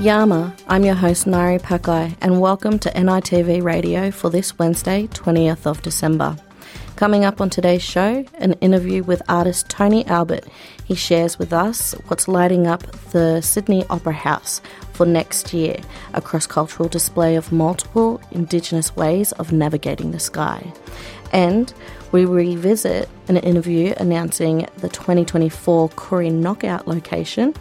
Yama, I'm your host Nari Pakai, and welcome to NITV Radio for this Wednesday, 20th of December. Coming up on today's show, an interview with artist Tony Albert. He shares with us what's lighting up the Sydney Opera House for next year, a cross cultural display of multiple Indigenous ways of navigating the sky. And we revisit an interview announcing the 2024 Koori Knockout location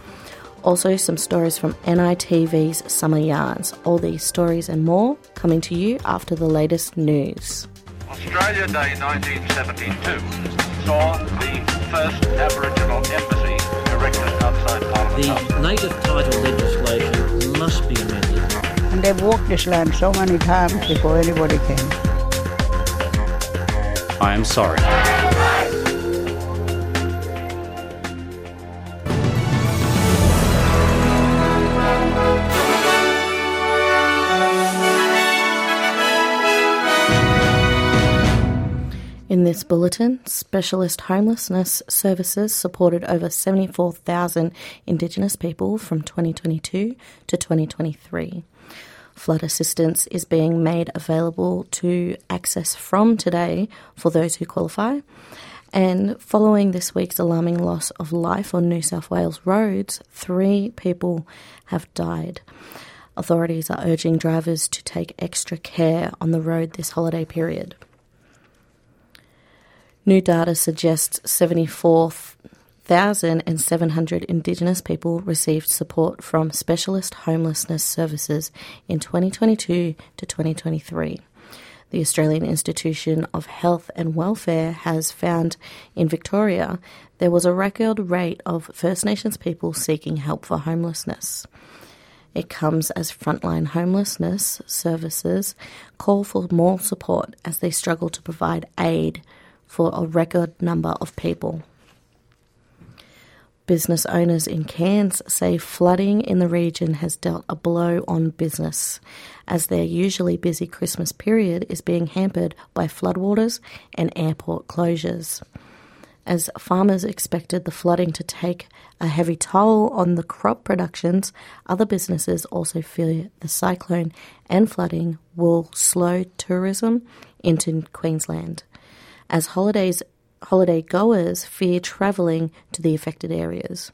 also, some stories from NITV's Summer Yarns. All these stories and more coming to you after the latest news. Australia Day 1972 saw the first Aboriginal embassy erected outside Parliament The House. native title legislation must be amended. And they've walked this land so many times before anybody came. I am sorry. In this bulletin, Specialist Homelessness Services supported over 74,000 Indigenous people from 2022 to 2023. Flood assistance is being made available to access from today for those who qualify. And following this week's alarming loss of life on New South Wales roads, three people have died. Authorities are urging drivers to take extra care on the road this holiday period. New data suggests 74,700 Indigenous people received support from specialist homelessness services in 2022 to 2023. The Australian Institution of Health and Welfare has found in Victoria there was a record rate of First Nations people seeking help for homelessness. It comes as frontline homelessness services call for more support as they struggle to provide aid for a record number of people. Business owners in Cairns say flooding in the region has dealt a blow on business, as their usually busy Christmas period is being hampered by floodwaters and airport closures. As farmers expected the flooding to take a heavy toll on the crop productions, other businesses also fear the cyclone and flooding will slow tourism into Queensland as holidays holiday goers fear travelling to the affected areas.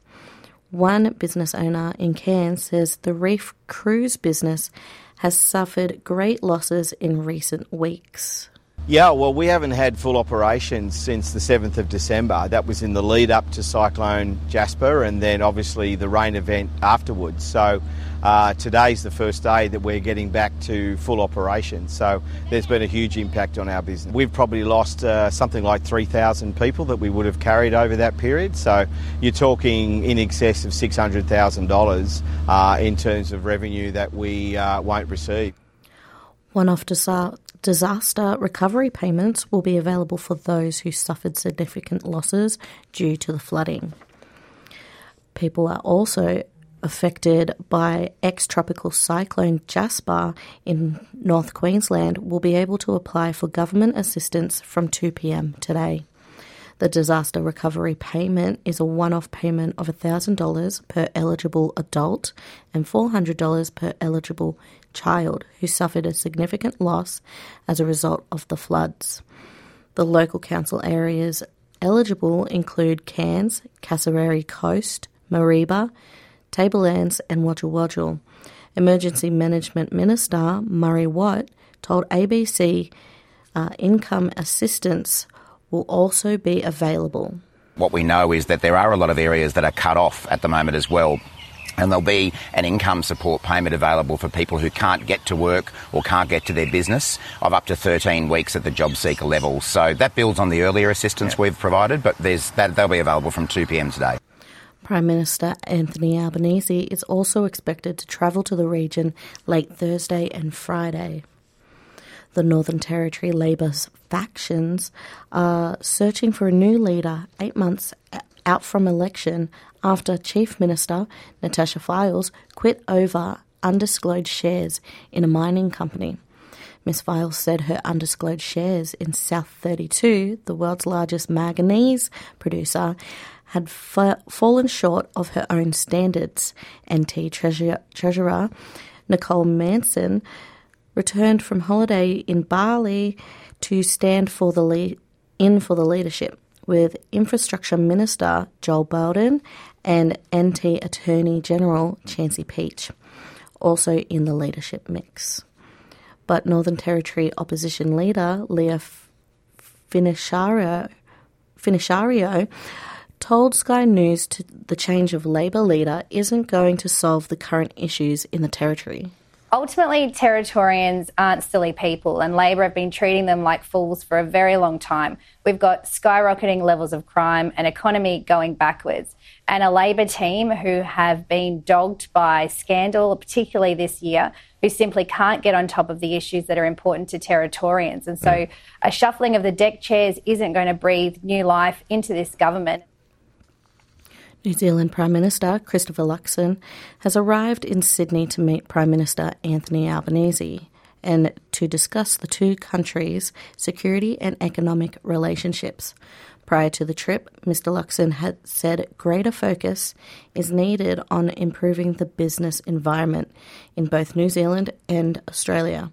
One business owner in Cairns says the reef cruise business has suffered great losses in recent weeks. Yeah, well, we haven't had full operations since the 7th of December. That was in the lead up to Cyclone Jasper and then obviously the rain event afterwards. So uh, today's the first day that we're getting back to full operations. So there's been a huge impact on our business. We've probably lost uh, something like 3,000 people that we would have carried over that period. So you're talking in excess of $600,000 uh, in terms of revenue that we uh, won't receive. One off disa- disaster recovery payments will be available for those who suffered significant losses due to the flooding. People are also affected by ex tropical cyclone Jasper in North Queensland will be able to apply for government assistance from 2 pm today. The disaster recovery payment is a one off payment of $1,000 per eligible adult and $400 per eligible child who suffered a significant loss as a result of the floods. The local council areas eligible include Cairns, Cassowary Coast, Mareeba, Tablelands, and Wujal Wujal. Emergency Management Minister Murray Watt told ABC uh, income assistance will also be available. What we know is that there are a lot of areas that are cut off at the moment as well. And there'll be an income support payment available for people who can't get to work or can't get to their business of up to 13 weeks at the job seeker level. So that builds on the earlier assistance we've provided, but there's that they'll be available from 2 p.m. today. Prime Minister Anthony Albanese is also expected to travel to the region late Thursday and Friday. The Northern Territory Labor factions are searching for a new leader eight months out from election after Chief Minister Natasha Fyles quit over undisclosed shares in a mining company. Ms. Fyles said her undisclosed shares in South 32, the world's largest manganese producer, had fa- fallen short of her own standards. NT treasurer, treasurer Nicole Manison returned from holiday in Bali to stand for the in for the leadership with Infrastructure Minister Joel Bowden and NT Attorney General Chansey Paech, also in the leadership mix. But Northern Territory opposition leader Lia Finocchiaro, told Sky News to the change of Labor leader isn't going to solve the current issues in the Territory. Ultimately, Territorians aren't silly people, and Labor have been treating them like fools for a very long time. We've got skyrocketing levels of crime, an economy going backwards, and a Labor team who have been dogged by scandal, particularly this year, who simply can't get on top of the issues that are important to Territorians. And so, mm. a shuffling of the deck chairs isn't going to breathe new life into this government. New Zealand Prime Minister Christopher Luxon has arrived in Sydney to meet Prime Minister Anthony Albanese and to discuss the two countries' security and economic relationships. Prior to the trip, Mr. Luxon had said greater focus is needed on improving the business environment in both New Zealand and Australia.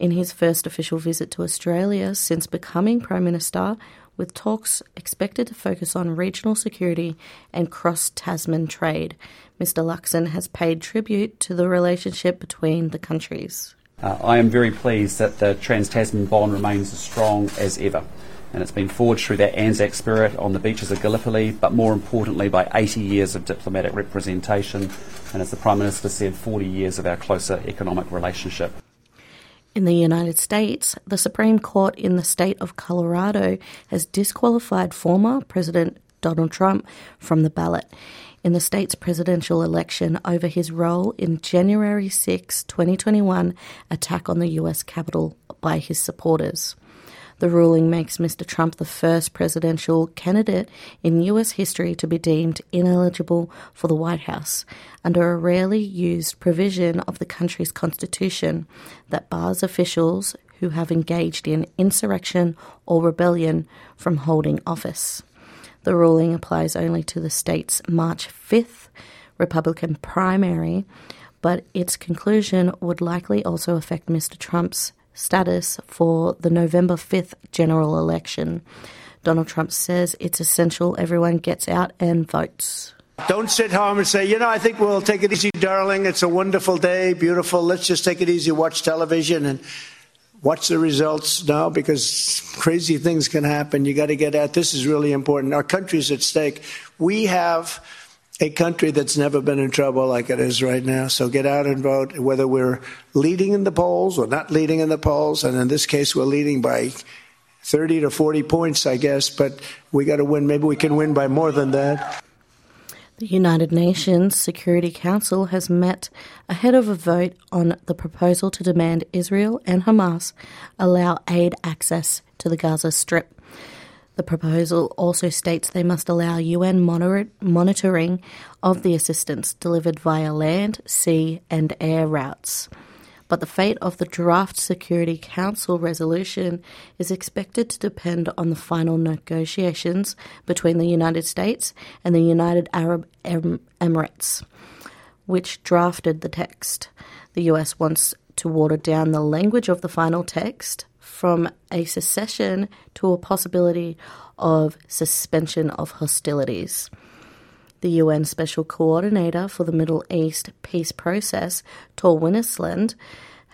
In his first official visit to Australia since becoming Prime Minister, with talks expected to focus on regional security and cross Tasman trade. Mr. Luxon has paid tribute to the relationship between the countries. Uh, I am very pleased that the Trans Tasman bond remains as strong as ever. And it's been forged through that Anzac spirit on the beaches of Gallipoli, but more importantly by 80 years of diplomatic representation, and as the Prime Minister said, 40 years of our closer economic relationship. In the United States, the Supreme Court in the state of Colorado has disqualified former President Donald Trump from the ballot in the state's presidential election over his role in January 6, 2021 attack on the US Capitol by his supporters. The ruling makes Mr. Trump the first presidential candidate in US history to be deemed ineligible for the White House under a rarely used provision of the country's constitution that bars officials who have engaged in insurrection or rebellion from holding office. The ruling applies only to the state's March 5th Republican primary, but its conclusion would likely also affect Mr. Trump's status for the November 5th general election. Donald Trump says it's essential everyone gets out and votes. Don't sit home and say, you know, I think we'll take it easy, darling. It's a wonderful day, beautiful. Let's just take it easy, watch television, and watch the results now because crazy things can happen. You got to get at this is really important. Our country's at stake. We have a country that's never been in trouble like it is right now. So get out and vote, whether we're leading in the polls or not leading in the polls. And in this case, we're leading by 30 to 40 points, I guess, but we got to win. Maybe we can win by more than that. The United Nations Security Council has met ahead of a vote on the proposal to demand Israel and Hamas allow aid access to the Gaza Strip. The proposal also states they must allow UN monitor- monitoring of the assistance delivered via land, sea, and air routes. But the fate of the draft Security Council resolution is expected to depend on the final negotiations between the United States and the United Arab Emirates, which drafted the text. The US wants to water down the language of the final text from a secession to a possibility of suspension of hostilities. The UN Special Coordinator for the Middle East peace process, Tor Wennesland,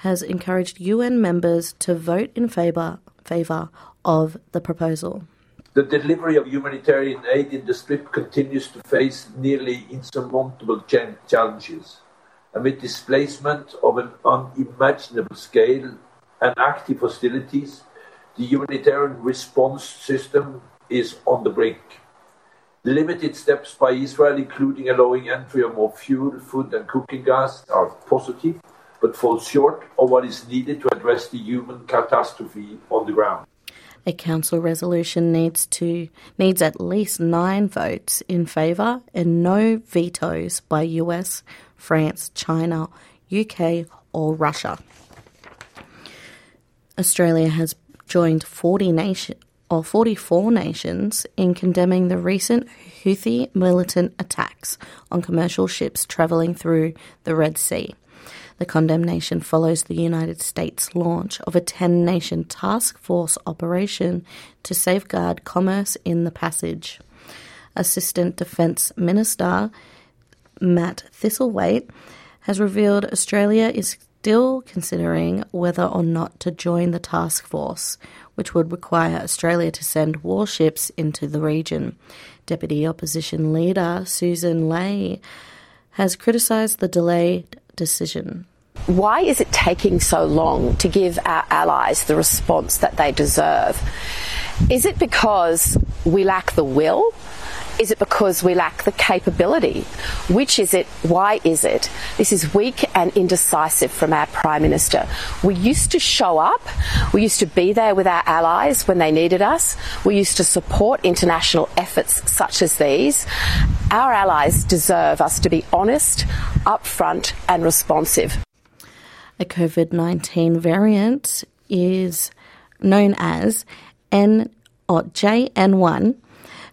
has encouraged UN members to vote in favour favour of the proposal. The delivery of humanitarian aid in the Strip continues to face nearly insurmountable challenges. Amid displacement of an unimaginable scale and active hostilities, the humanitarian response system is on the brink. Limited steps by Israel, including allowing entry of more fuel, food, and cooking gas, are positive, but fall short of what is needed to address the human catastrophe on the ground. A council resolution needs to needs at least nine votes in favour and no vetoes by US, France, China, UK, or Russia. Australia has joined 40 nation, or 44 nations in condemning the recent Houthi militant attacks on commercial ships travelling through the Red Sea. The condemnation follows the United States' launch of a 10 nation task force operation to safeguard commerce in the passage. Assistant Defence Minister Matt Thistlethwaite has revealed Australia is still considering whether or not to join the task force, which would require Australia to send warships into the region. Deputy Opposition Leader Susan Ley has criticised the delayed decision. Why is it taking so long to give our allies the response that they deserve? Is it because we lack the will? Is it because we lack the capability? Which is it? Why is it? This is weak and indecisive from our Prime Minister. We used to show up. We used to be there with our allies when they needed us. We used to support international efforts such as these. Our allies deserve us to be honest, upfront, and responsive. A COVID 19 variant is known as N or JN1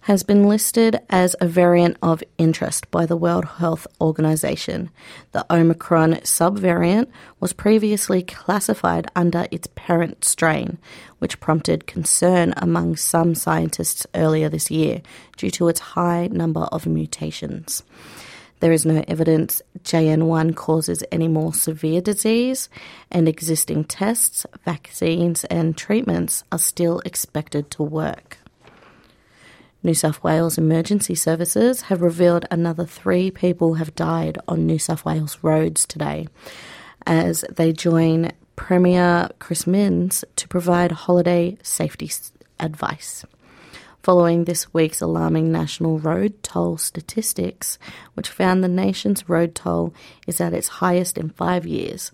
has been listed as a variant of interest by the World Health Organization. The Omicron subvariant was previously classified under its parent strain, which prompted concern among some scientists earlier this year due to its high number of mutations. There is no evidence JN1 causes any more severe disease, and existing tests, vaccines, and treatments are still expected to work. New South Wales emergency services have revealed another three people have died on New South Wales roads today as they join Premier Chris Minns to provide holiday safety advice. Following this week's alarming national road toll statistics, which found the nation's road toll is at its highest in five years,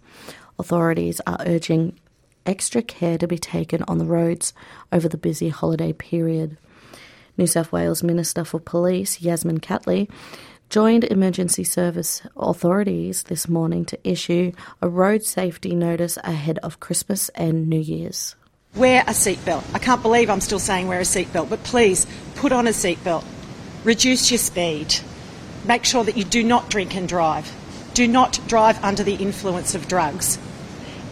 authorities are urging extra care to be taken on the roads over the busy holiday period. New South Wales Minister for Police, Yasmin Catley, joined emergency service authorities this morning to issue a road safety notice ahead of Christmas and New Year's. Wear a seatbelt. I can't believe I'm still saying wear a seatbelt, but please put on a seatbelt. Reduce your speed. Make sure that you do not drink and drive. Do not drive under the influence of drugs.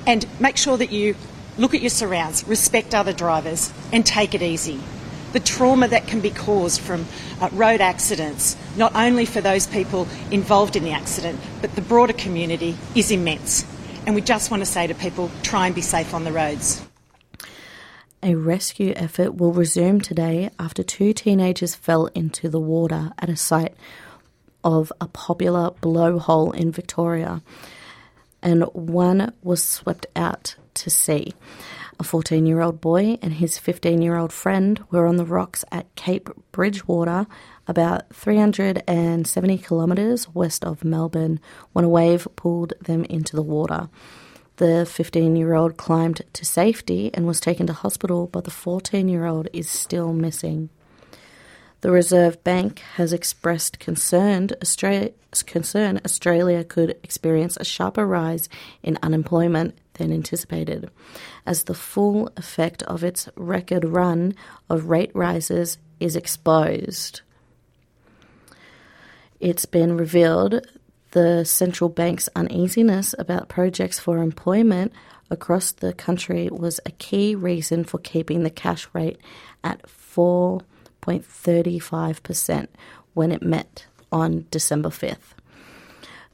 And make sure that you look at your surrounds, respect other drivers, and take it easy. The trauma that can be caused from uh, road accidents, not only for those people involved in the accident, but the broader community, is immense. And we just want to say to people try and be safe on the roads. A rescue effort will resume today after two teenagers fell into the water at a site of a popular blowhole in Victoria, and one was swept out to sea. A 14 year old boy and his 15 year old friend were on the rocks at Cape Bridgewater, about 370 kilometres west of Melbourne, when a wave pulled them into the water. The 15 year old climbed to safety and was taken to hospital, but the 14 year old is still missing. The Reserve Bank has expressed concerned Australia, concern Australia could experience a sharper rise in unemployment than anticipated, as the full effect of its record run of rate rises is exposed. It's been revealed the central bank's uneasiness about projects for employment across the country was a key reason for keeping the cash rate at 4.35% when it met on December 5th.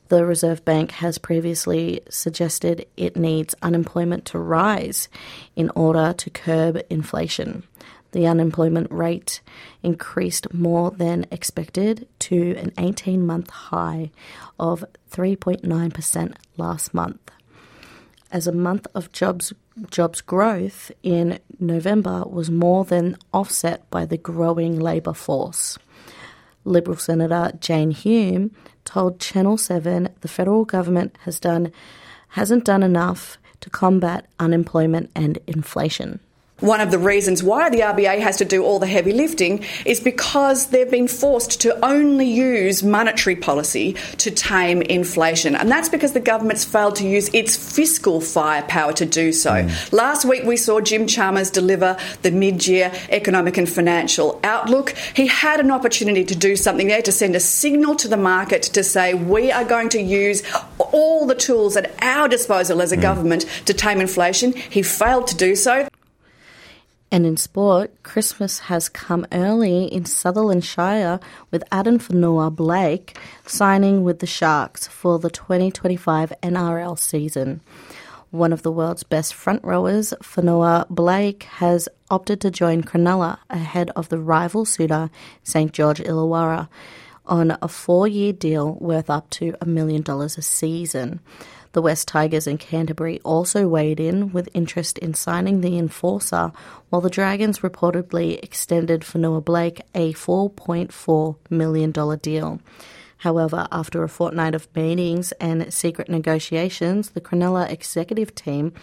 The Reserve Bank has previously suggested it needs unemployment to rise in order to curb inflation. The unemployment rate increased more than expected to an 18 month high of 3.9% last month. As a month of jobs jobs growth in November was more than offset by the growing labour force. Liberal Senator Jane Hume told Channel 7 the federal government has done hasn't done enough to combat unemployment and inflation. One of the reasons why the RBA has to do all the heavy lifting is because they've been forced to only use monetary policy to tame inflation. And that's because the government's failed to use its fiscal firepower to do so. Mm. Last week we saw Jim Chalmers deliver the mid year economic and financial outlook. He had an opportunity to do something there to send a signal to the market to say we are going to use all the tools at our disposal as a mm. government to tame inflation. He failed to do so. And in sport, Christmas has come early in Sutherland Shire with Addin Fonua-Blake signing with the Sharks for the 2025 NRL season. One of the world's best front rowers, Fonua-Blake has opted to join Cronulla ahead of the rival suitor St George Illawarra on a four year deal worth up to a million dollars a season. The West Tigers and Canterbury also weighed in with interest in signing the enforcer, while the Dragons reportedly extended Fonua-Blake a $4.4 million deal. However, after a fortnight of meetings and secret negotiations, the Cronulla executive team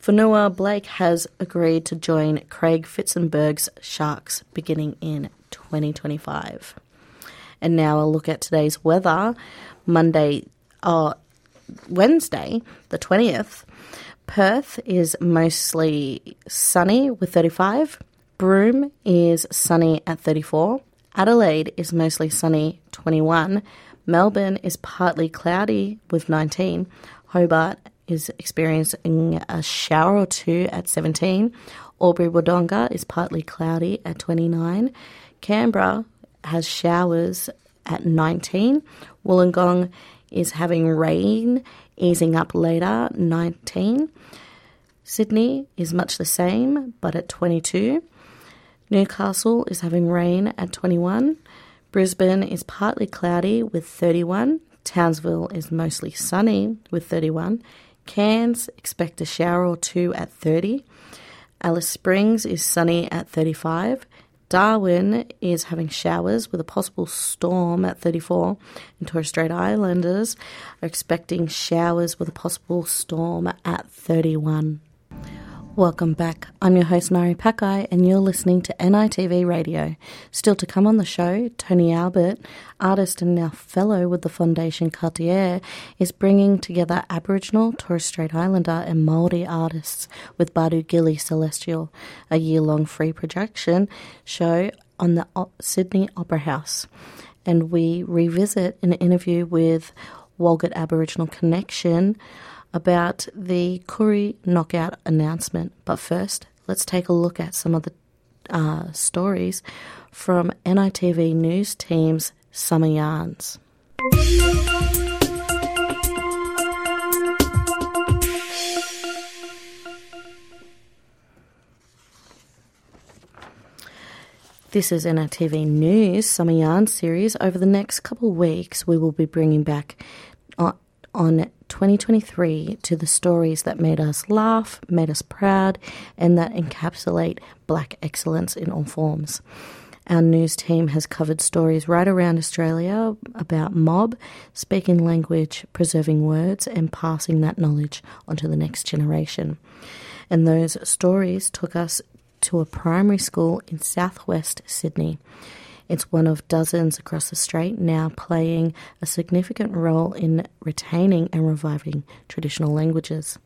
Fonua-Blake has agreed to join Craig Fitzgibbon's Sharks beginning in 2025. And now a look at today's weather. Monday, uh, Wednesday, the 20th, Perth is mostly sunny with 35. Broome is sunny at 34. Adelaide is mostly sunny, 21. Melbourne is partly cloudy with 19. Hobart is experiencing a shower or two at 17. Albury Wodonga is partly cloudy at 29. Canberra has showers at 19. Wollongong is having rain, easing up later, 19. Sydney is much the same, but at 22. Newcastle is having rain at 21. Brisbane is partly cloudy with 31. Townsville is mostly sunny with 31. Cairns expect a shower or two at 30. Alice Springs is sunny at 35. Darwin is having showers with a possible storm at 34, and Torres Strait Islanders are expecting showers with a possible storm at 31. Welcome back. I'm your host, Nari Pakai, and you're listening to NITV Radio. Still to come on the show, Tony Albert, artist and now fellow with the Fondation Cartier, is bringing together Aboriginal, Torres Strait Islander, and Māori artists with Badu Gili Celestial, a year long free projection show on the Sydney Opera House. And we revisit an interview with Walgett Aboriginal Connection about the Koori knockout announcement. But first, let's take a look at some of the uh, stories from NITV News Team's Summer Yarns. This is NITV News Summer Yarn series. Over the next couple of weeks, we will be bringing back uh, on 2023 to the stories that made us laugh, made us proud, and that encapsulate black excellence in all forms. Our news team has covered stories right around Australia about mob, speaking language, preserving words, and passing that knowledge onto the next generation. And those stories took us to a primary school in southwest Sydney. It's one of dozens across the strait now playing a significant role in retaining and reviving traditional languages.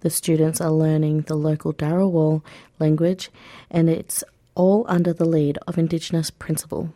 The students are learning the local Dharawal language, and it's all under the lead of Indigenous principal.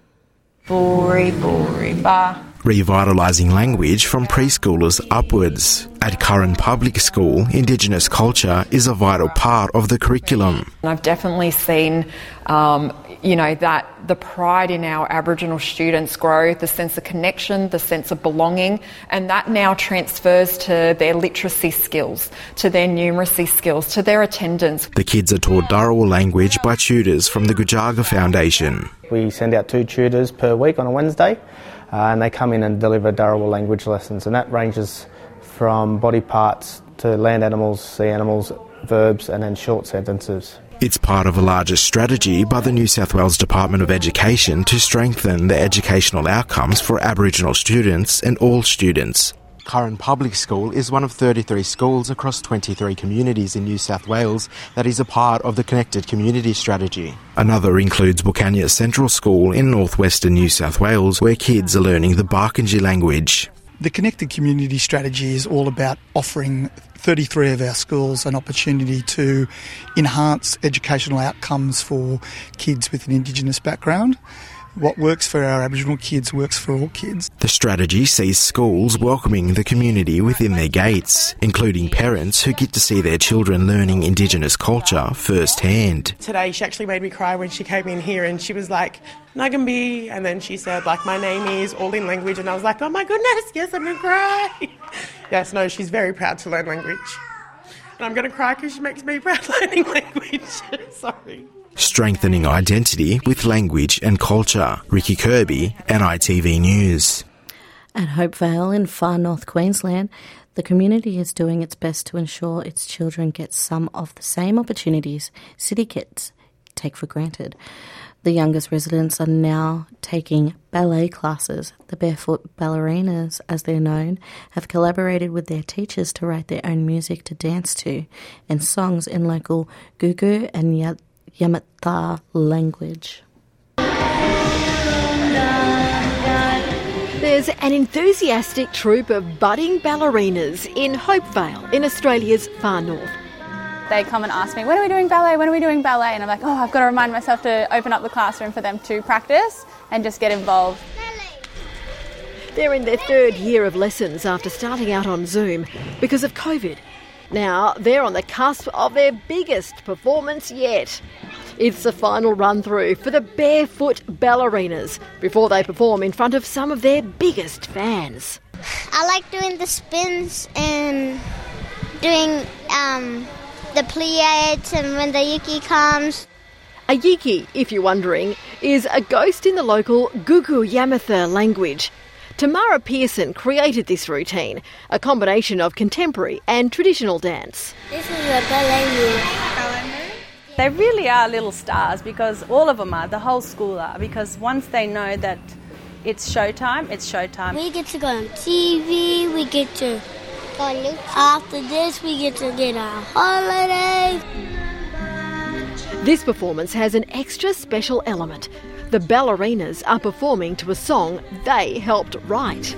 Bori, bori, ba. Revitalising language from preschoolers upwards. At Curran Public School, Indigenous culture is a vital part of the curriculum. I've definitely seen um, you know, that the pride in our Aboriginal students grow, the sense of connection, the sense of belonging, and that now transfers to their literacy skills, to their numeracy skills, to their attendance. The kids are taught Dharawal language by tutors from the Gujaga Foundation. We send out two tutors per week on a Wednesday, Uh, and they come in and deliver Dharawal language lessons, and that ranges from body parts to land animals, sea animals, verbs, and then short sentences. It's part of a larger strategy by the New South Wales Department of Education to strengthen the educational outcomes for Aboriginal students and all students. Curran Public School is one of 33 schools across 23 communities in New South Wales that is a part of the Connected Community Strategy. Another includes Wilcannia Central School in northwestern New South Wales, where kids are learning the Barkindji language. The Connected Community Strategy is all about offering 33 of our schools an opportunity to enhance educational outcomes for kids with an Indigenous background. What works for our Aboriginal kids works for all kids. The strategy sees schools welcoming the community within their gates, including parents who get to see their children learning Indigenous culture firsthand. Today she actually made me cry when she came in here and she was like, Nagambi, and then she said, like, my name is, all in language, and I was like, oh my goodness, yes, I'm going to cry. yes, no, she's very proud to learn language. And I'm going to cry because she makes me proud learning language. Sorry. Strengthening identity with language and culture. Ricky Kirby, NITV News. At Hopevale in far north Queensland, the community is doing its best to ensure its children get some of the same opportunities city kids take for granted. The youngest residents are now taking ballet classes. The Barefoot Ballerinas, as they're known, have collaborated with their teachers to write their own music to dance to and songs in local Gugu and Yamata language. There's an enthusiastic troop of budding ballerinas in Hopevale in Australia's far north. They come and ask me, when are we doing ballet? When are we doing ballet? And I'm like, oh, I've got to remind myself to open up the classroom for them to practice and just get involved. They're in their third year of lessons after starting out on Zoom because of COVID. Now they're on the cusp of their biggest performance yet. It's the final run through for the barefoot ballerinas before they perform in front of some of their biggest fans. I like doing the spins and doing um, the pliates and when the yuki comes. A yiki, if you're wondering, is a ghost in the local Gugu Yamatha language. Tamara Pearson created this routine, a combination of contemporary and traditional dance. This is a ballet move. They really are little stars because all of them are, the whole school are, because once they know that it's showtime, it's showtime. We get to go on TV, we get to go on YouTube. after this, we get to get our holiday. This performance has an extra special element. The ballerinas are performing to a song they helped write.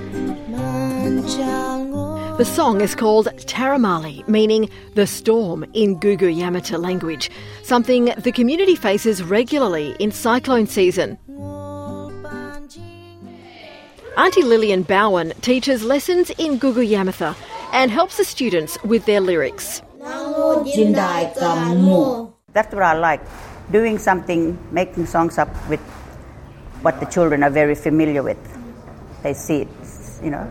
The song is called Taramali, meaning the storm in Gugu Yamata language, something the community faces regularly in cyclone season. Auntie Lillian Bowen teaches lessons in Gugu Yamatha and helps the students with their lyrics. That's what I like, doing something, making songs up with what the children are very familiar with. They see it, you know,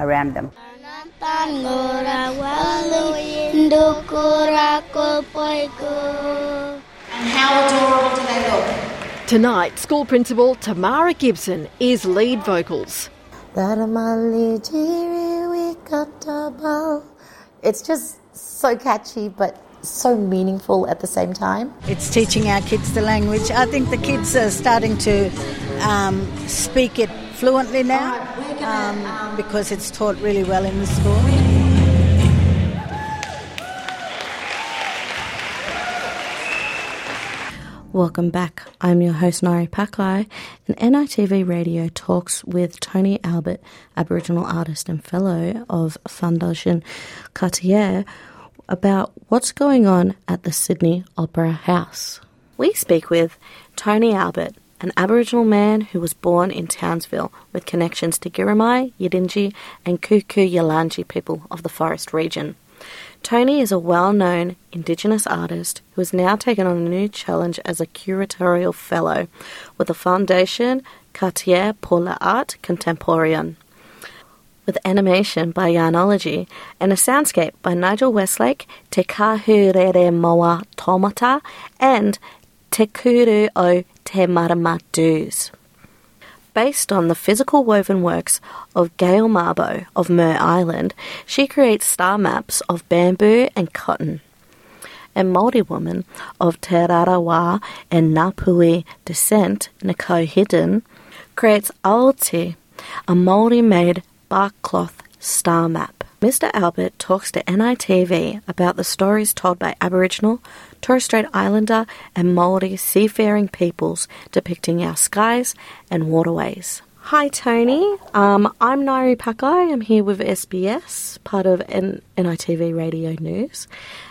around them. And how adorable do they look? Tonight, school principal Tamara Gibson is lead vocals. It's just so catchy, but so meaningful at the same time. It's teaching our kids the language. I think the kids are starting to um, speak it fluently now um, because it's taught really well in the school. Welcome back. I'm your host, Nari Pakai, and NITV Radio talks with Tony Albert, Aboriginal artist and fellow of Foundation Cartier, about what's going on at the Sydney Opera House. We speak with Tony Albert, an Aboriginal man who was born in Townsville with connections to Girramai, Yidinji, and Kuku Yalanji people of the forest region. Tony is a well known Indigenous artist who has now taken on a new challenge as a curatorial fellow with the Foundation Cartier pour l'Art Contemporain. With animation by Yarnology and a soundscape by Nigel Westlake, Te Kahurere Moa Tomata, and Te Kuru o Te Maramatus based on the physical woven works of Gail Mabo of Mer Island, she creates star maps of bamboo and cotton. A Māori woman of Te Rarawa and Ngāpuhi descent, Nikau Hindin, creates aute, a Māori-made bark cloth Star Map. Mr. Albert talks to NITV about the stories told by Aboriginal, Torres Strait Islander, and Maori seafaring peoples depicting our skies and waterways. Hi, Tony. Um, I'm Nairi Pakai. I'm here with SBS, part of N- NITV Radio News.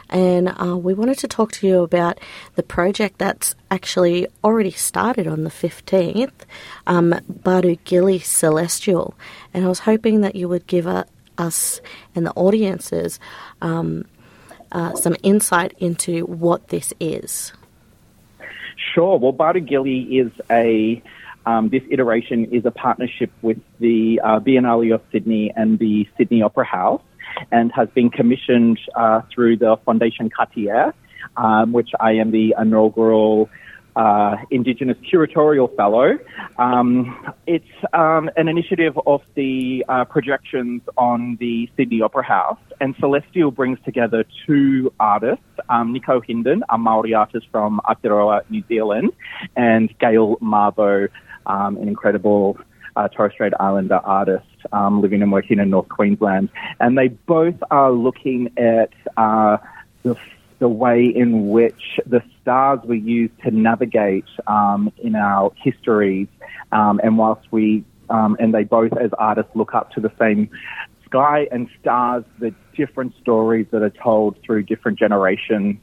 And uh, we wanted to talk to you about the project that's actually already started on the 15th, um, Gili Celestial. And I was hoping that you would give a, us and the audiences um, uh, some insight into what this is. Sure. Well, Gili is a um, this iteration is a partnership with the uh, Biennale of Sydney and the Sydney Opera House and has been commissioned uh, through the Fondation Cartier, um, which I am the inaugural uh, Indigenous Curatorial Fellow. Um, it's um, an initiative of the uh, projections on the Sydney Opera House, and Celestial brings together two artists, um, Nikau Hindin, a Maori artist from Aotearoa, New Zealand, and Gail Mabo, um, an incredible uh, Torres Strait Islander artist um, living and working in North Queensland. And they both are looking at uh, the, the way in which the stars were used to navigate um, in our histories. Um, and whilst we, um, and they both as artists look up to the same sky and stars, the different stories that are told through different generations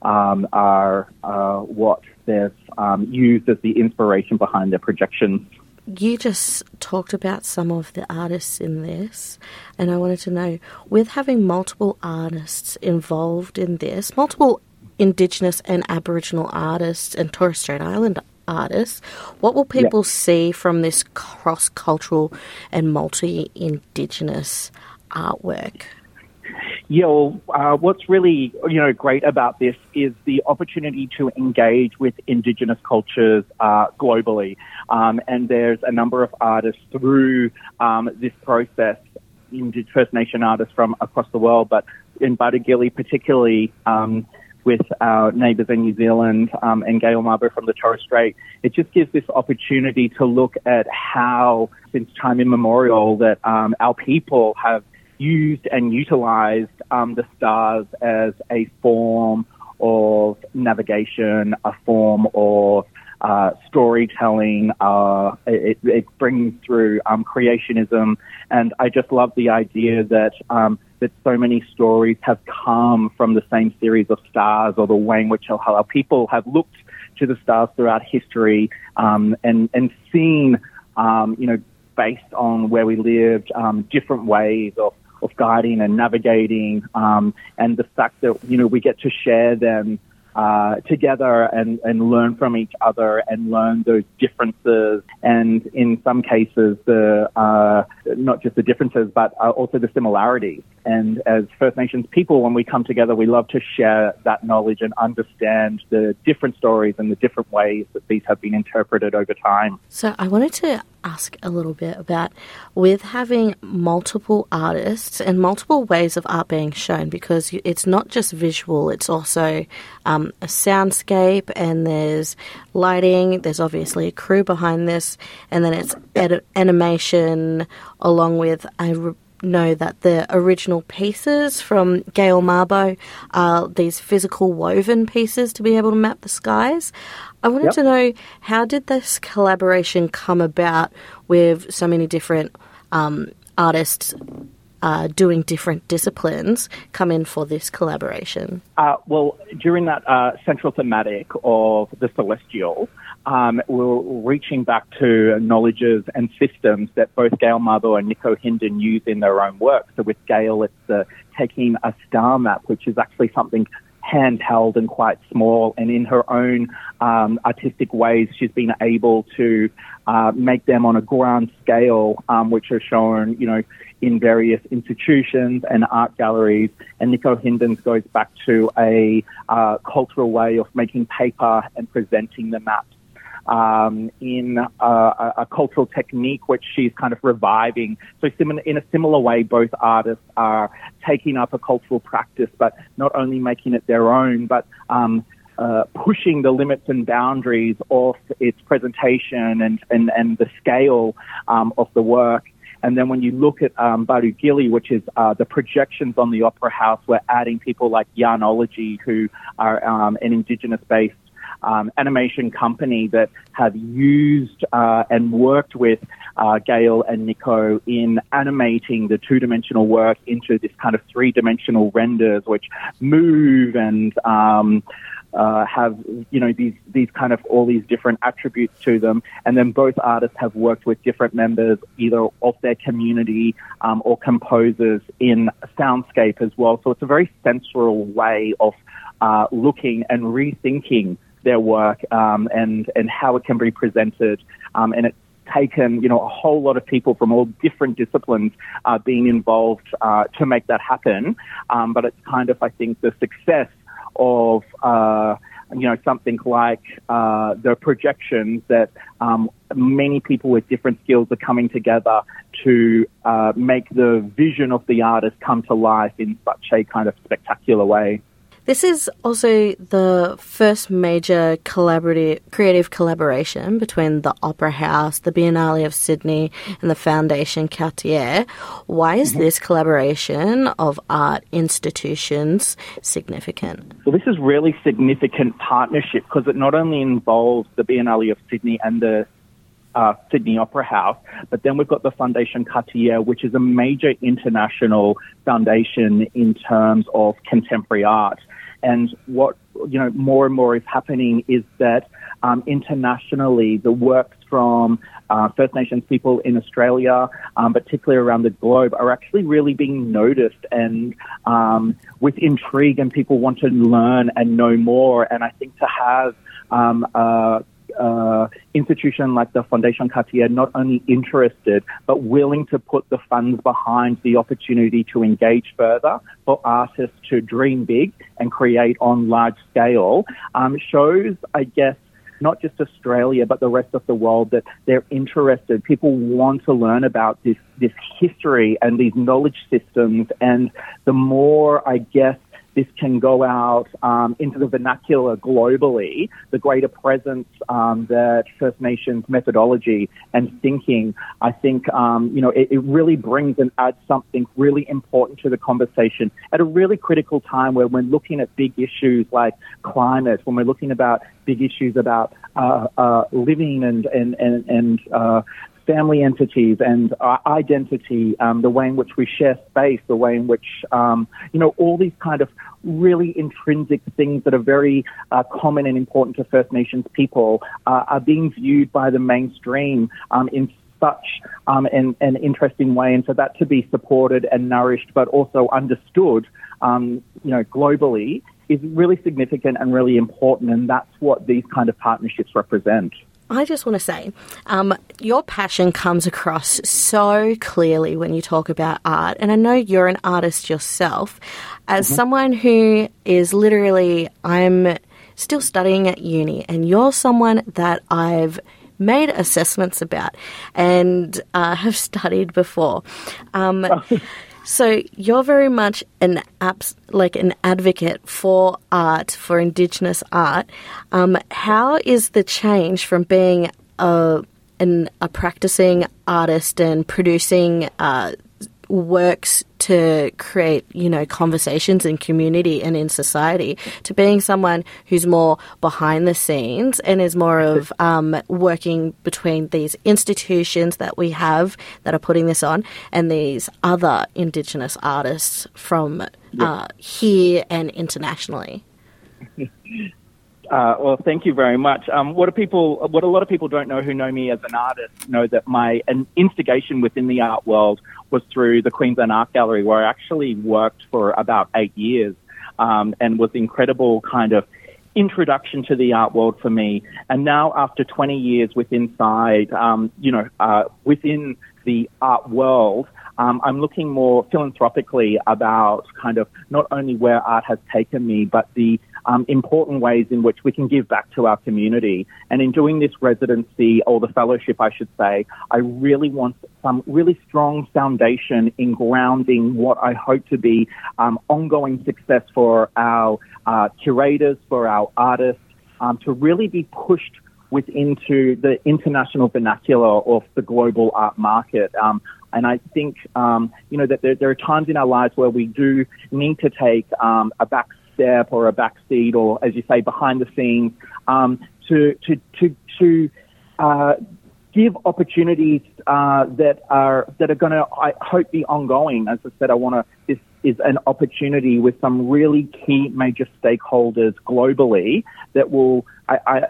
um, are uh, what they've um, used as the inspiration behind their projections. You just talked about some of the artists in this, and I wanted to know with having multiple artists involved in this, multiple Indigenous and Aboriginal artists and Torres Strait Islander artists, what will people yeah. see from this cross cultural and multi Indigenous artwork? Yeah, uh, what's really you know great about this is the opportunity to engage with Indigenous cultures uh, globally, um, and there's a number of artists through um, this process, First Nation artists from across the world, but in Badu Gili particularly. Um, with our neighbours in New Zealand um, and Gail Mabo from the Torres Strait, it just gives this opportunity to look at how, since time immemorial, that um, our people have used and utilized um, the stars as a form of navigation, a form of uh, storytelling. Uh, it, it, brings through um, creationism, and I just love the idea that um, that so many stories have come from the same series of stars, or the way in which our people have looked to the stars throughout history um, and and seen, um, you know, based on where we lived, um, different ways of of guiding and navigating, um, and the fact that you know we get to share them uh, together and, and learn from each other and learn those differences and in some cases the uh, not just the differences but uh, also the similarities and as First Nations people when we come together we love to share that knowledge and understand the different stories and the different ways that these have been interpreted over time. So I wanted to ask a little bit about with having multiple artists and multiple ways of art being shown because it's not just visual, it's also um, a soundscape and there's lighting, there's obviously a crew behind this, and then it's ed- animation along with. I re- know that the original pieces from Gail Mabo are these physical woven pieces to be able to map the skies. I wanted yep. to know how did this collaboration come about with so many different um, artists uh, doing different disciplines come in for this collaboration? Uh, well, during that uh, central thematic of the celestial, um, we're reaching back to knowledges and systems that both Gail Mabo and Nikau Hindin use in their own work. So with Gail, it's taking a star map, which is actually something handheld and quite small. And in her own um, artistic ways, she's been able to uh, make them on a grand scale, um, which are shown, you know, in various institutions and art galleries. And Nikau Hindin's goes back to a uh, cultural way of making paper and presenting the maps um, in a, a, cultural technique which she's kind of reviving. So in a similar way, both artists are taking up a cultural practice, but not only making it their own, but um, uh, pushing the limits and boundaries of its presentation and, and, and the scale um, of the work. And then when you look at um, Badu Gili, which is uh, the projections on the Opera House, we're adding people like Yarnology, who are um, an Indigenous-based um, animation company that have used uh, and worked with uh, Gail and Nikau in animating the two-dimensional work into this kind of three-dimensional renders, which move and um, uh, have you know these these kind of all these different attributes to them, and then both artists have worked with different members either of their community um, or composers in soundscape as well. So it's a very sensual way of uh, looking and rethinking their work um, and and how it can be presented, um, and it's taken, you know, a whole lot of people from all different disciplines uh, being involved uh, to make that happen. Um, but it's kind of, I think, the success of uh, you know something like uh, the projections that um, many people with different skills are coming together to uh, make the vision of the artist come to life in such a kind of spectacular way. This is also the first major collaborative creative collaboration between the Opera House, the Biennale of Sydney, and the Foundation Cartier. Why is mm-hmm. this collaboration of art institutions significant? Well, this is really significant partnership because it not only involves the Biennale of Sydney and the uh, Sydney Opera House. But then we've got the Foundation Cartier, which is a major international foundation in terms of contemporary art. And what you know more and more is happening is that um, internationally the works from uh, First Nations people in Australia, um, particularly around the globe, are actually really being noticed and um, with intrigue, and people want to learn and know more. And I think to have um, a uh, institution like the Foundation Cartier not only interested but willing to put the funds behind the opportunity to engage further for artists to dream big and create on large scale um, shows, I guess, not just Australia, but the rest of the world that they're interested. People want to learn about this, this history and these knowledge systems. And the more, I guess, this can go out um, into the vernacular globally, the greater presence um, that First Nations methodology and thinking, I think, um, you know, it, it, really brings and adds something really important to the conversation at a really critical time where we're looking at big issues like climate, when we're looking about big issues about uh, uh, living and and and, and uh, family entities and uh, identity, um, the way in which we share space, the way in which, um, you know, all these kind of really intrinsic things that are very uh, common and important to First Nations people uh, are being viewed by the mainstream um, in such um, an, an, interesting way, and so that to be supported and nourished, but also understood, um, you know, globally, is really significant and really important, and that's what these kind of partnerships represent. I just want to say, um, your passion comes across so clearly when you talk about art. And I know you're an artist yourself. As mm-hmm. someone who is literally, I'm still studying at uni, and you're someone that I've made assessments about and uh, have studied before. Um, So you're very much an abs- like an advocate for art, for Indigenous art. Um, how is the change from being a an, a practicing artist and producing uh, works to create, you know, conversations in community and in society to being someone who's more behind the scenes and is more of um, working between these institutions that we have that are putting this on and these other Indigenous artists from uh, here and internationally. Uh, well, thank you very much. Um, what people, what a lot of people don't know who know me as an artist know that my an instigation within the art world was through the Queensland Art Gallery, where I actually worked for about eight years, um, and was incredible kind of introduction to the art world for me. And now, after 20 years with Inside, um, you know, uh, within the art world, um, I'm looking more philanthropically about kind of not only where art has taken me, but the um, important ways in which we can give back to our community. And in doing this residency or the fellowship, I should say, I really want some really strong foundation in grounding what I hope to be um, ongoing success for our uh, curators, for our artists, um, to really be pushed within the international vernacular of the global art market. Um, And I think, um, you know, that there, there, are times in our lives where we do need to take um, a back step or a back seat or, as you say, behind the scenes um, to, to, to, to uh, give opportunities uh, that are that are going to, I hope, be ongoing. As I said, I want to. This is an opportunity with some really key major stakeholders globally that will, I, I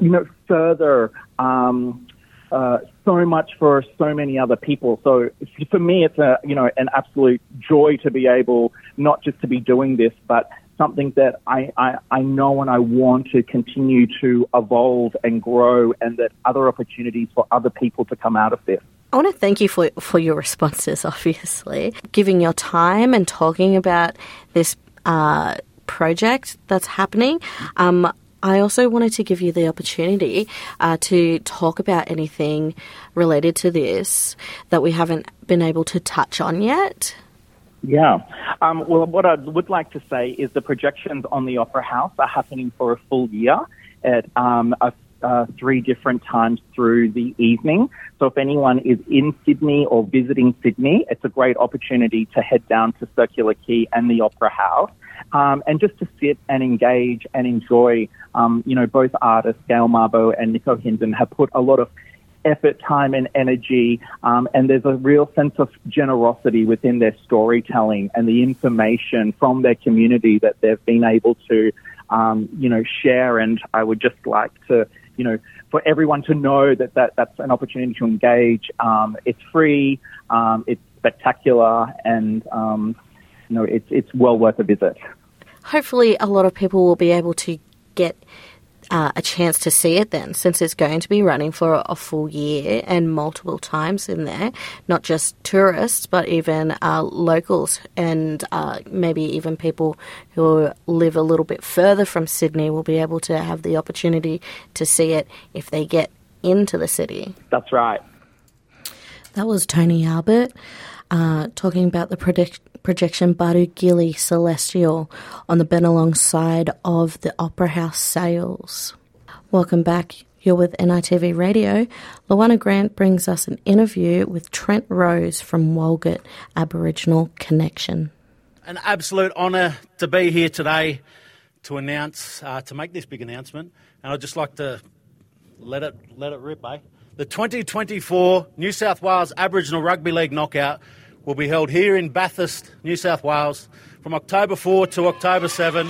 you know, further. Um, uh, so much for so many other people. So for me, it's a you know an absolute joy to be able not just to be doing this, but something that I, I, I know and I want to continue to evolve and grow, and that other opportunities for other people to come out of this. I want to thank you for for your responses. Obviously, giving your time and talking about this uh, project that's happening. Um, I also wanted to give you the opportunity uh, to talk about anything related to this that we haven't been able to touch on yet. Yeah. Um, well, what I would like to say is the projections on the Opera House are happening for a full year at um, a, uh, three different times through the evening. So if anyone is in Sydney or visiting Sydney, it's a great opportunity to head down to Circular Quay and the Opera House. Um, and just to sit and engage and enjoy, um, you know, both artists, Gail Mabo and Nikau Hindin, have put a lot of effort, time, and energy. Um, and there's a real sense of generosity within their storytelling and the information from their community that they've been able to, um, you know, share. And I would just like to, you know, for everyone to know that, that that's an opportunity to engage. Um, it's free, um, it's spectacular, and um, you know, it's it's well worth a visit. Hopefully, a lot of people will be able to get uh, a chance to see it then, since it's going to be running for a full year and multiple times in there, not just tourists, but even uh, locals and uh, maybe even people who live a little bit further from Sydney will be able to have the opportunity to see it if they get into the city. That's right. That was Tony Albert uh, talking about the predict- projection Badu Gili Celestial on the Bennelong side of the Opera House sales. Welcome back. You're with NITV Radio. Luana Grant brings us an interview with Trent Rose from Walgett Aboriginal Connection. An absolute honour to be here today to announce, uh, to make this big announcement. And I'd just like to let it, let it rip, eh? The 2024 New South Wales Aboriginal Rugby League Knockout will be held here in Bathurst, New South Wales, from October 4 to October 7.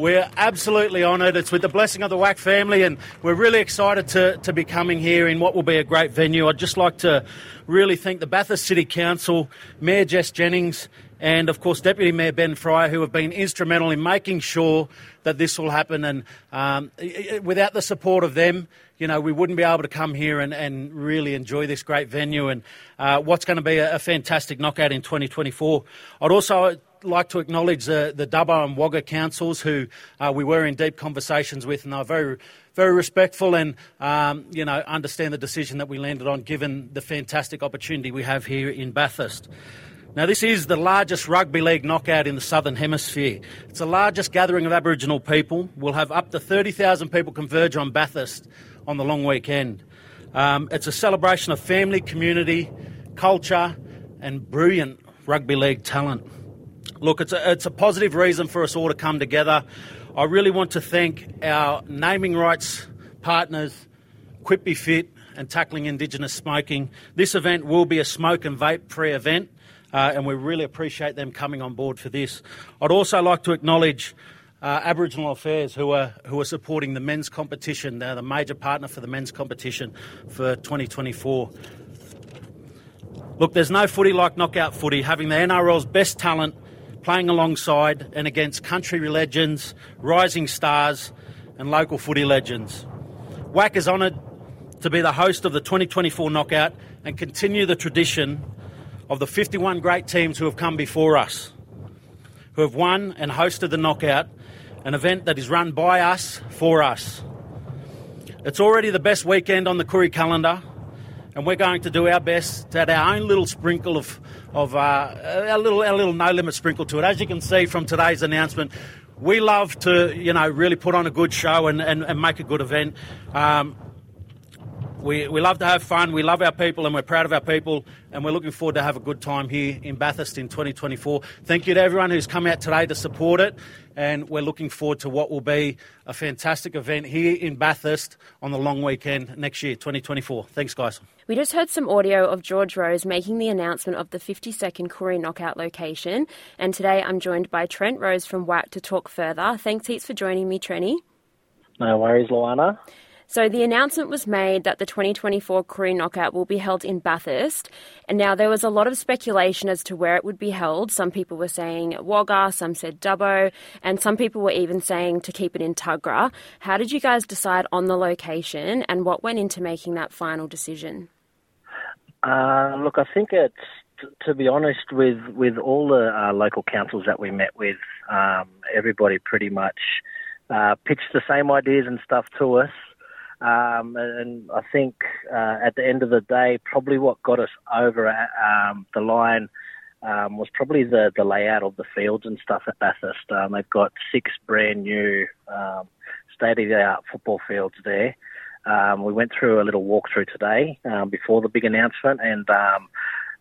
We're absolutely honoured. It's with the blessing of the WAC family, and we're really excited to, to be coming here in what will be a great venue. I'd just like to really thank the Bathurst City Council, Mayor Jess Jennings, and of course Deputy Mayor Ben Fryer, who have been instrumental in making sure that this will happen. And um, without the support of them, you know, we wouldn't be able to come here and, and really enjoy this great venue and uh, what's going to be a, a, fantastic knockout in 2024. I'd also like to acknowledge the, the Dubbo and Wagga councils who uh, we were in deep conversations with, and they're very, very respectful and, um, you know, understand the decision that we landed on given the fantastic opportunity we have here in Bathurst. Now, this is the largest rugby league knockout in the Southern Hemisphere. It's the largest gathering of Aboriginal people. We'll have up to 30,000 people converge on Bathurst on the long weekend. Um, it's a celebration of family, community, culture, and brilliant rugby league talent. Look, it's a, it's a positive reason for us all to come together. I really want to thank our naming rights partners, Quit B Fit and Tackling Indigenous Smoking. This event will be a smoke and vape free event, uh, and we really appreciate them coming on board for this. I'd also like to acknowledge uh, Aboriginal Affairs, who are who are supporting the men's competition. They're the major partner for the men's competition for 2024. Look, there's no footy like knockout footy. Having the NRL's best talent playing alongside and against country legends, rising stars, and local footy legends. WAC is honoured to be the host of the 2024 knockout and continue the tradition of the 51 great teams who have come before us, who have won and hosted the knockout an event that is run by us for us. It's already the best weekend on the Koori calendar, and we're going to do our best to add our own little sprinkle of, of uh, our little, our little no limit sprinkle to it. As you can see from today's announcement, we love to, you know, really put on a good show and, and, and make a good event. Um, we, we love to have fun. We love our people and we're proud of our people. And we're looking forward to have a good time here in Bathurst in 2024. Thank you to everyone who's come out today to support it. And we're looking forward to what will be a fantastic event here in Bathurst on the long weekend next year, 2024. Thanks, guys. We just heard some audio of George Rose making the announcement of the 52nd Koori Knockout location. And today I'm joined by Trent Rose from WAC to talk further. Thanks heaps for joining me, Trenny. No worries, Luana. So the announcement was made that the 2024 Koori Knockout will be held in Bathurst. And now there was a lot of speculation as to where it would be held. Some people were saying Wagga, some said Dubbo, and some people were even saying to keep it in Tuggerah. How did you guys decide on the location and what went into making that final decision? Uh, look, I think it's to be honest, with with all the uh, local councils that we met with, um, everybody pretty much uh, pitched the same ideas and stuff to us. Um, and I think uh, at the end of the day, probably what got us over um, the line um, was probably the, the layout of the fields and stuff at Bathurst. Um, they've got six brand new um, state of the art football fields there. Um, we went through a little walkthrough today um, before the big announcement, and um,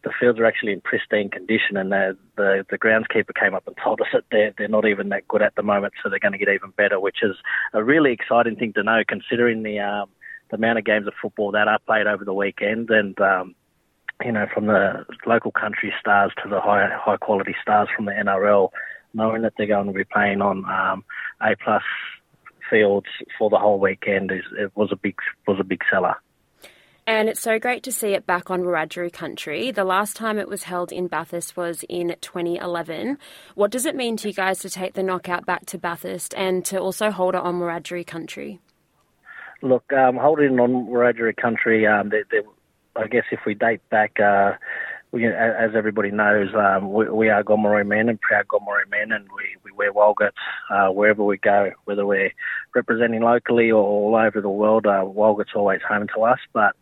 the fields are actually in pristine condition. And the, the the groundskeeper came up and told us that they're they're not even that good at the moment, so they're going to get even better, which is a really exciting thing to know, considering the um, the amount of games of football that are played over the weekend, and um, you know from the local country stars to the high high quality stars from the NRL, knowing that they're going to be playing on um, A plus fields for the whole weekend is it was a big was a big seller. And it's so great to see it back on Wiradjuri country. The last time it was held in Bathurst was in 2011. What does it mean to you guys to take the knockout back to Bathurst and to also hold it on Wiradjuri country? Look, um, holding on Wiradjuri country, um, they, they, I guess if we date back, uh, we, as everybody knows, um, we, we, are Gomeroi men and proud Gomeroi men, and we, we wear Walgetts uh, wherever we go, whether we're representing locally or all over the world. Uh, Walgett's always home to us, but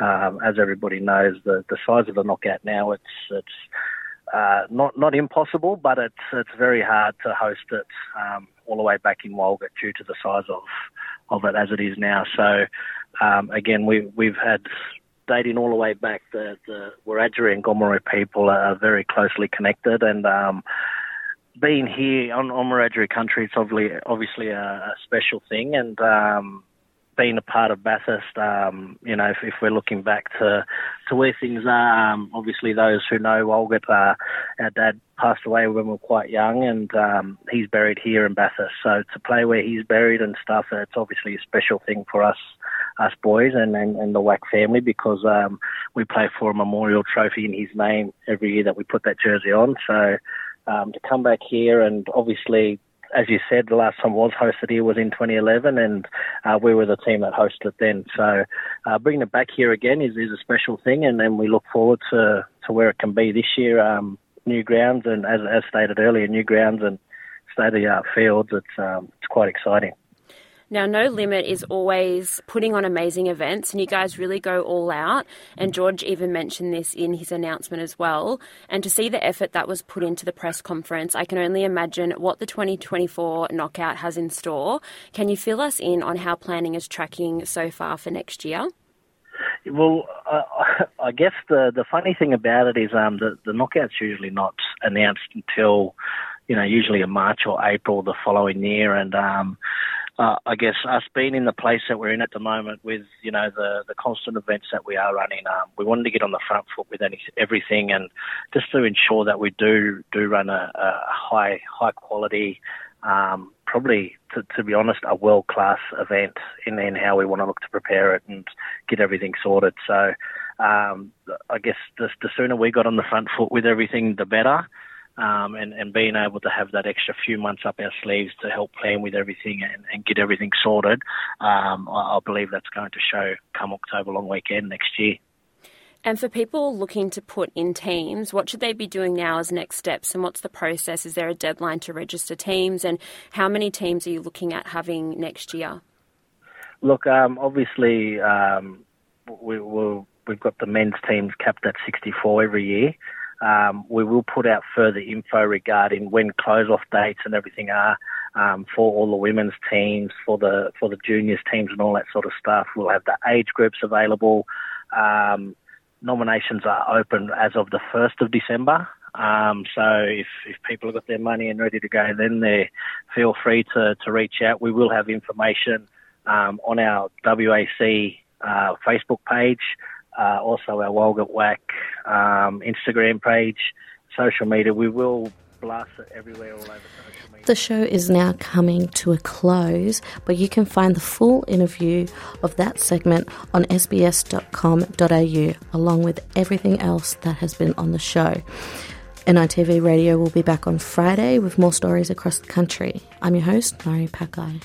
um, as everybody knows, the, the size of the knockout now, it's it's uh, not not impossible, but it's it's very hard to host it um, all the way back in Walgett due to the size of of it as it is now. So um, again, we we've had dating all the way back. The the Wiradjuri and Gomeroi people are very closely connected, and um, being here on, on Wiradjuri country, it's obviously obviously a, a special thing, and um, being a part of Bathurst, um, you know, if, if, we're looking back to to where things are, um, obviously those who know Walgett, uh, our dad passed away when we were quite young, and um, he's buried here in Bathurst. So to play where he's buried and stuff, it's obviously a special thing for us, us boys and, and, and the WAC family because um, we play for a memorial trophy in his name every year that we put that jersey on. So um, to come back here and obviously as you said, the last time was hosted here was in 2011, and uh, we were the team that hosted it then. So uh, bringing it back here again is, is a special thing, and then we look forward to, to where it can be this year. Um, new grounds, and as, as stated earlier, new grounds and state of the art fields. It's um, it's quite exciting. Now, No Limit is always putting on amazing events, and you guys really go all out. And George even mentioned this in his announcement as well. And to see the effort that was put into the press conference, I can only imagine what the 2024 knockout has in store. Can you fill us in on how planning is tracking so far for next year? Well, uh, I guess the the funny thing about it is um, the the knockout's usually not announced until you know usually in March or April the following year, and um, uh, I guess us being in the place that we're in at the moment with, you know, the, the constant events that we are running, um, we wanted to get on the front foot with any, everything and just to ensure that we do, do run a, a high, high quality, um, probably, to, to be honest, a world class event in, in how we want to look to prepare it and get everything sorted. So, um, I guess the, the sooner we got on the front foot with everything, the better um, and, and being able to have that extra few months up our sleeves to help plan with everything and, and get everything sorted, um, I, I believe that's going to show come October long weekend next year. And for people looking to put in teams, what should they be doing now as next steps? And what's the process? Is there a deadline to register teams? And how many teams are you looking at having next year? Look, um, obviously, um, we, will we've got the men's teams capped at 64 every year. Um, we will put out further info regarding when close-off dates and everything are um, for all the women's teams, for the for the juniors teams, and all that sort of stuff. We'll have the age groups available. Um, nominations are open as of the first of December. Um, so if, if people have got their money and ready to go, then they feel free to, to reach out. We will have information um, on our WAC uh, Facebook page, uh, also our Walgett WAC um, Instagram page, social media. We will blast it everywhere all over the country. The show is now coming to a close, but you can find the full interview of that segment on sbs.com.au along with everything else that has been on the show. NITV Radio will be back on Friday with more stories across the country. I'm your host, Mari Pakai.